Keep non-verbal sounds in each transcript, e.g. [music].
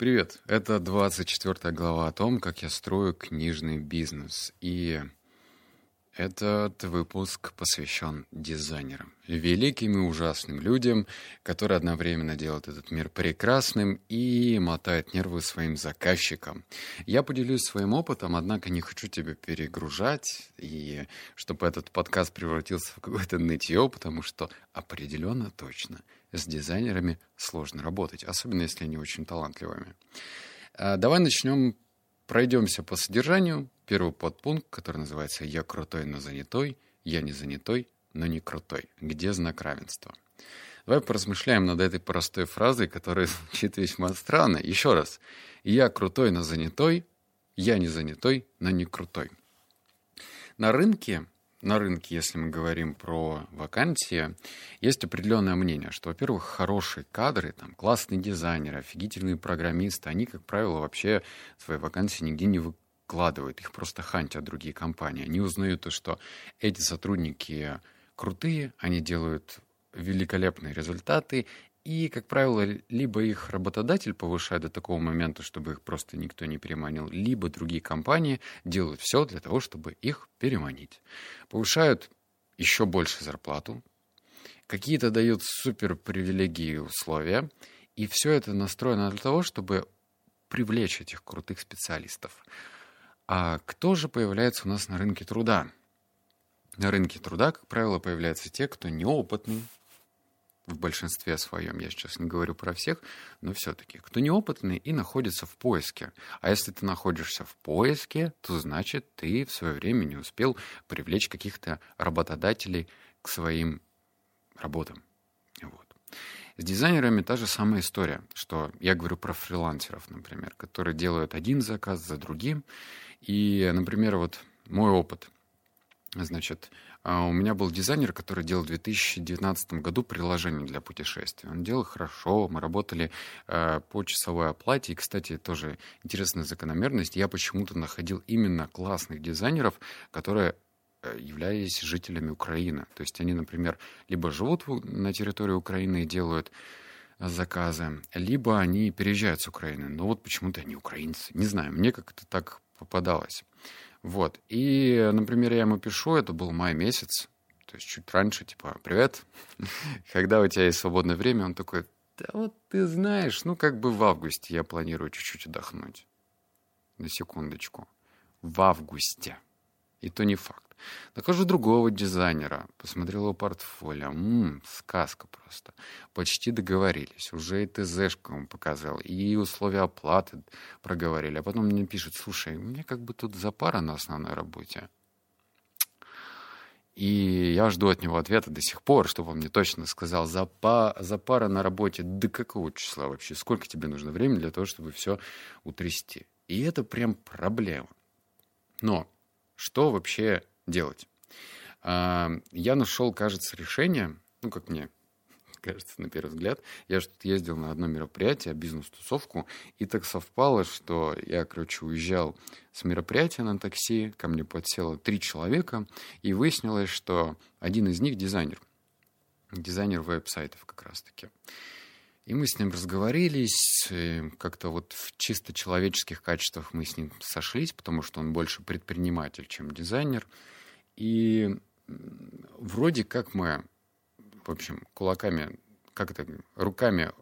Привет, это 24 глава о том, как я строю книжный бизнес. И этот выпуск посвящен дизайнерам. Великим и ужасным людям, которые одновременно делают этот мир прекрасным и мотают нервы своим заказчикам. Я поделюсь своим опытом, однако не хочу тебя перегружать, и чтобы этот подкаст превратился в какое-то нытье, потому что определенно точно с дизайнерами сложно работать, особенно если они очень талантливыми. А, давай начнем Пройдемся по содержанию. Первый подпункт, который называется «Я крутой, но занятой», «Я не занятой, но не крутой». Где знак равенства? Давай поразмышляем над этой простой фразой, которая [laughs] звучит весьма странно. Еще раз. «Я крутой, но занятой», «Я не занятой, но не крутой». На рынке на рынке, если мы говорим про вакансии, есть определенное мнение, что, во-первых, хорошие кадры, там, классные дизайнеры, офигительные программисты, они, как правило, вообще свои вакансии нигде не выкладывают, их просто хантят другие компании. Они узнают то, что эти сотрудники крутые, они делают великолепные результаты, и, как правило, либо их работодатель повышает до такого момента, чтобы их просто никто не переманил, либо другие компании делают все для того, чтобы их переманить. Повышают еще больше зарплату, какие-то дают супер привилегии и условия, и все это настроено для того, чтобы привлечь этих крутых специалистов. А кто же появляется у нас на рынке труда? На рынке труда, как правило, появляются те, кто неопытный, в большинстве своем, я сейчас не говорю про всех, но все-таки, кто неопытный и находится в поиске. А если ты находишься в поиске, то значит ты в свое время не успел привлечь каких-то работодателей к своим работам. Вот. С дизайнерами та же самая история, что я говорю про фрилансеров, например, которые делают один заказ за другим. И, например, вот мой опыт. Значит, а у меня был дизайнер, который делал в 2019 году приложение для путешествий. Он делал хорошо, мы работали э, по часовой оплате. И, кстати, тоже интересная закономерность. Я почему-то находил именно классных дизайнеров, которые э, являлись жителями Украины. То есть они, например, либо живут на территории Украины и делают заказы, либо они переезжают с Украины. Но вот почему-то они украинцы. Не знаю, мне как-то так попадалось. Вот. И, например, я ему пишу, это был май месяц, то есть чуть раньше, типа, привет, [laughs] когда у тебя есть свободное время, он такой, да вот ты знаешь, ну как бы в августе я планирую чуть-чуть отдохнуть. На секундочку. В августе. И то не факт. Нахожу другого дизайнера, посмотрел его портфолио. Ммм, сказка просто. Почти договорились. Уже и ТЗшку ему показал, и условия оплаты проговорили. А потом мне пишут, слушай, мне как бы тут запара на основной работе. И я жду от него ответа до сих пор, чтобы он мне точно сказал, за, па, за пара на работе, до какого числа вообще, сколько тебе нужно времени для того, чтобы все утрясти. И это прям проблема. Но что вообще делать. А, я нашел, кажется, решение, ну, как мне [laughs] кажется, на первый взгляд. Я же тут ездил на одно мероприятие, бизнес-тусовку, и так совпало, что я, короче, уезжал с мероприятия на такси, ко мне подсело три человека, и выяснилось, что один из них дизайнер. Дизайнер веб-сайтов как раз-таки. И мы с ним разговорились, как-то вот в чисто человеческих качествах мы с ним сошлись, потому что он больше предприниматель, чем дизайнер. И вроде как мы, в общем, кулаками, как это, руками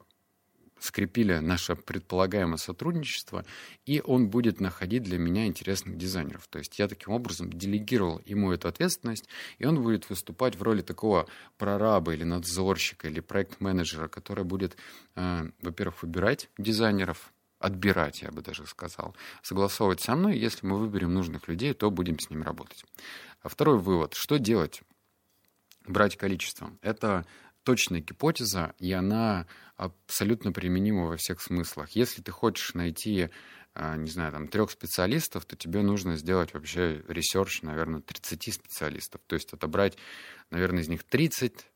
скрепили наше предполагаемое сотрудничество, и он будет находить для меня интересных дизайнеров. То есть я таким образом делегировал ему эту ответственность, и он будет выступать в роли такого прораба или надзорщика или проект-менеджера, который будет, э, во-первых, выбирать дизайнеров, отбирать, я бы даже сказал, согласовывать со мной. Если мы выберем нужных людей, то будем с ним работать. А второй вывод. Что делать? Брать количеством. Это точная гипотеза, и она абсолютно применима во всех смыслах. Если ты хочешь найти, а, не знаю, там, трех специалистов, то тебе нужно сделать вообще research, наверное, 30 специалистов. То есть отобрать, наверное, из них 30,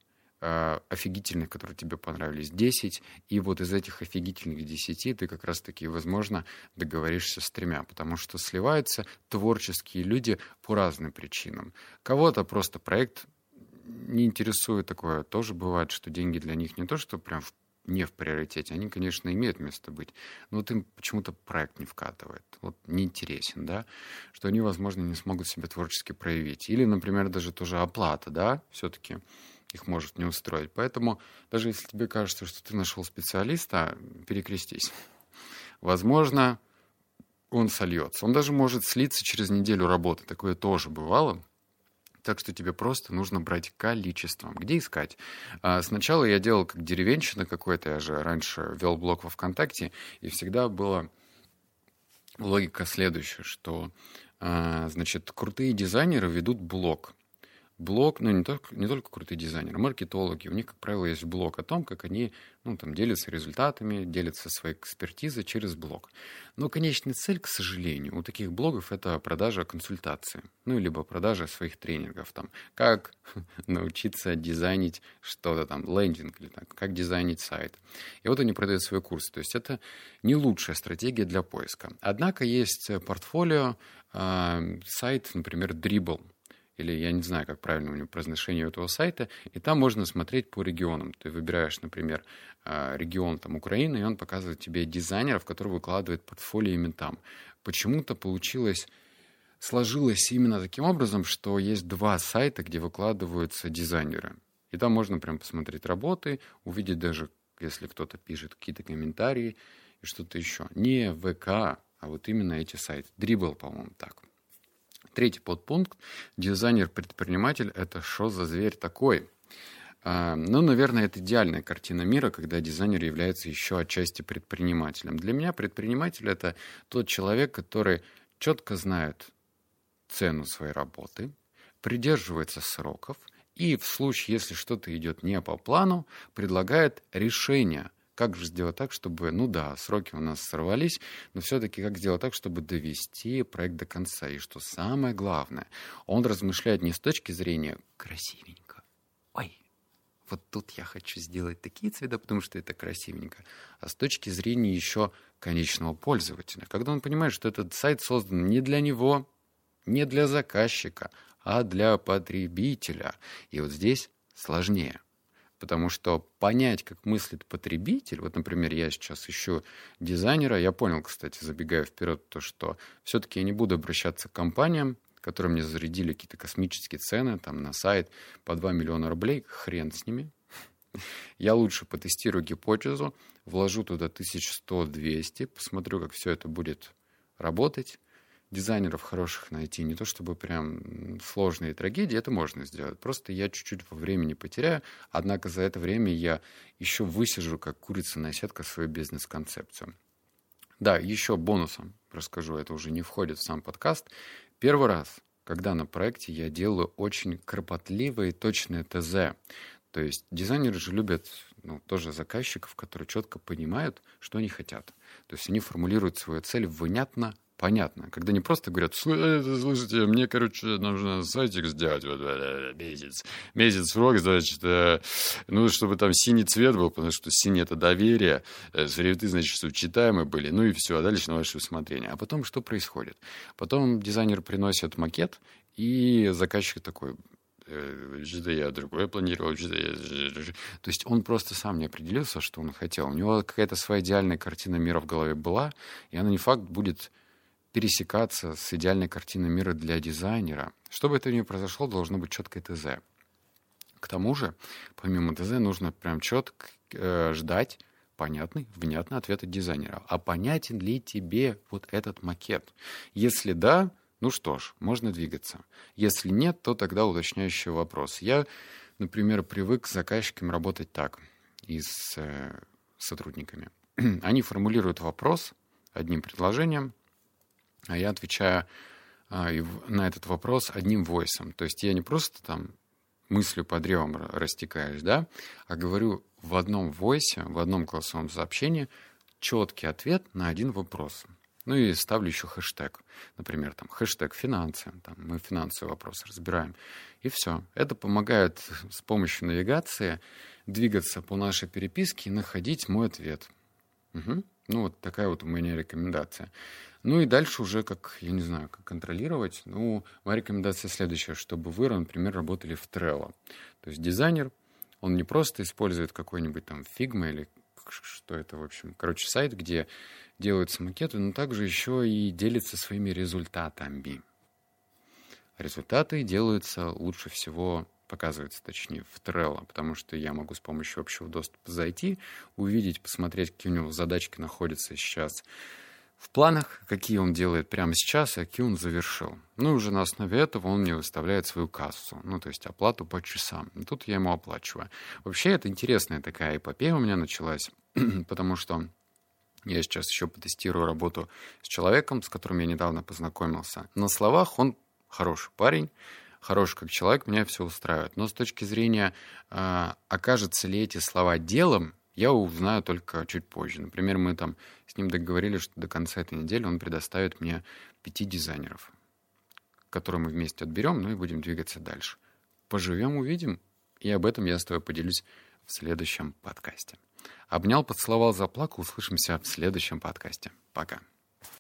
э, офигительных, которые тебе понравились, 10, и вот из этих офигительных 10 ты как раз-таки, возможно, договоришься с тремя, потому что сливаются творческие люди по разным причинам. Кого-то просто проект не интересует такое. Тоже бывает, что деньги для них не то, что прям не в приоритете, они, конечно, имеют место быть, но вот им почему-то проект не вкатывает, вот неинтересен, да, что они, возможно, не смогут себя творчески проявить. Или, например, даже тоже оплата, да, все-таки их может не устроить. Поэтому даже если тебе кажется, что ты нашел специалиста, перекрестись. Возможно, он сольется. Он даже может слиться через неделю работы. Такое тоже бывало. Так что тебе просто нужно брать количеством. Где искать? А, сначала я делал как деревенщина какой-то. Я же раньше вел блог во ВКонтакте. И всегда была логика следующая, что а, значит, крутые дизайнеры ведут блог блог, ну, не только, не только крутые дизайнеры, маркетологи, у них, как правило, есть блог о том, как они, ну, там, делятся результатами, делятся своей экспертизой через блог. Но конечная цель, к сожалению, у таких блогов это продажа консультации, ну, либо продажа своих тренингов, там, как [laughs] научиться дизайнить что-то там, лендинг или так, как дизайнить сайт. И вот они продают свои курсы. То есть это не лучшая стратегия для поиска. Однако есть портфолио, э, сайт, например, Dribble, или я не знаю, как правильно у него произношение этого сайта, и там можно смотреть по регионам. Ты выбираешь, например, а, регион там, Украины, и он показывает тебе дизайнеров, которые выкладывают портфолио именно там. Почему-то получилось, сложилось именно таким образом, что есть два сайта, где выкладываются дизайнеры. И там можно прям посмотреть работы, увидеть даже, если кто-то пишет какие-то комментарии и что-то еще. Не ВК, а вот именно эти сайты. Дрибл, по-моему, так. Третий подпункт. Дизайнер-предприниматель — это что за зверь такой? А, ну, наверное, это идеальная картина мира, когда дизайнер является еще отчасти предпринимателем. Для меня предприниматель — это тот человек, который четко знает цену своей работы, придерживается сроков и в случае, если что-то идет не по плану, предлагает решение – как же сделать так, чтобы, ну да, сроки у нас сорвались, но все-таки как сделать так, чтобы довести проект до конца. И что самое главное, он размышляет не с точки зрения красивенько. Ой, вот тут я хочу сделать такие цвета, потому что это красивенько. А с точки зрения еще конечного пользователя. Когда он понимает, что этот сайт создан не для него, не для заказчика, а для потребителя. И вот здесь сложнее потому что понять, как мыслит потребитель, вот, например, я сейчас ищу дизайнера, я понял, кстати, забегая вперед, то, что все-таки я не буду обращаться к компаниям, которые мне зарядили какие-то космические цены там на сайт по 2 миллиона рублей, хрен с ними. Я лучше потестирую гипотезу, вложу туда 1100-200, посмотрю, как все это будет работать, дизайнеров хороших найти, не то чтобы прям сложные трагедии, это можно сделать. Просто я чуть-чуть по времени потеряю, однако за это время я еще высижу, как курица на сетка, свою бизнес-концепцию. Да, еще бонусом расскажу, это уже не входит в сам подкаст. Первый раз, когда на проекте я делаю очень кропотливое и точное ТЗ. То есть дизайнеры же любят ну, тоже заказчиков, которые четко понимают, что они хотят. То есть они формулируют свою цель внятно, понятно. Когда не просто говорят, э, слушайте, мне, короче, нужно сайтик сделать вот, э, месяц. Месяц срок, значит, э, ну, чтобы там синий цвет был, потому что синий — это доверие, шрифты, значит, что читаемые были, ну и все, а дальше на ваше усмотрение. А потом что происходит? Потом дизайнер приносит макет, и заказчик такой, что-то я другое планировал, что-то я... То есть он просто сам не определился, что он хотел. У него какая-то своя идеальная картина мира в голове была, и она не факт будет пересекаться с идеальной картиной мира для дизайнера. Чтобы это не произошло, должно быть четкое ТЗ. К тому же, помимо ТЗ, нужно прям четко э, ждать понятный, внятный ответ от дизайнера. А понятен ли тебе вот этот макет? Если да, ну что ж, можно двигаться. Если нет, то тогда уточняющий вопрос. Я, например, привык с заказчиками работать так и с э, сотрудниками. [clears throat] Они формулируют вопрос одним предложением, а я отвечаю а, на этот вопрос одним войсом. То есть я не просто там мыслью по древам растекаюсь, да, а говорю в одном войсе, в одном голосовом сообщении четкий ответ на один вопрос. Ну и ставлю еще хэштег. Например, там хэштег финансы. Там, мы финансовый вопрос разбираем. И все. Это помогает с помощью навигации двигаться по нашей переписке и находить мой ответ. Угу. Ну, вот такая вот у меня рекомендация. Ну и дальше уже как, я не знаю, как контролировать. Ну, моя рекомендация следующая, чтобы вы, например, работали в Trello. То есть дизайнер, он не просто использует какой-нибудь там Figma или что это, в общем, короче, сайт, где делаются макеты, но также еще и делится своими результатами. Результаты делаются лучше всего показывается, точнее, в Trello, потому что я могу с помощью общего доступа зайти, увидеть, посмотреть, какие у него задачки находятся сейчас в планах, какие он делает прямо сейчас, и какие он завершил. Ну и уже на основе этого он мне выставляет свою кассу, ну то есть оплату по часам. И тут я ему оплачиваю. Вообще это интересная такая эпопея у меня началась, [clears throat] потому что я сейчас еще потестирую работу с человеком, с которым я недавно познакомился. На словах он хороший парень, хороший как человек, меня все устраивает. Но с точки зрения, э, окажется ли эти слова делом, я узнаю только чуть позже. Например, мы там с ним договорились, что до конца этой недели он предоставит мне пяти дизайнеров, которые мы вместе отберем, ну и будем двигаться дальше. Поживем, увидим. И об этом я с тобой поделюсь в следующем подкасте. Обнял, поцеловал, заплакал. Услышимся в следующем подкасте. Пока.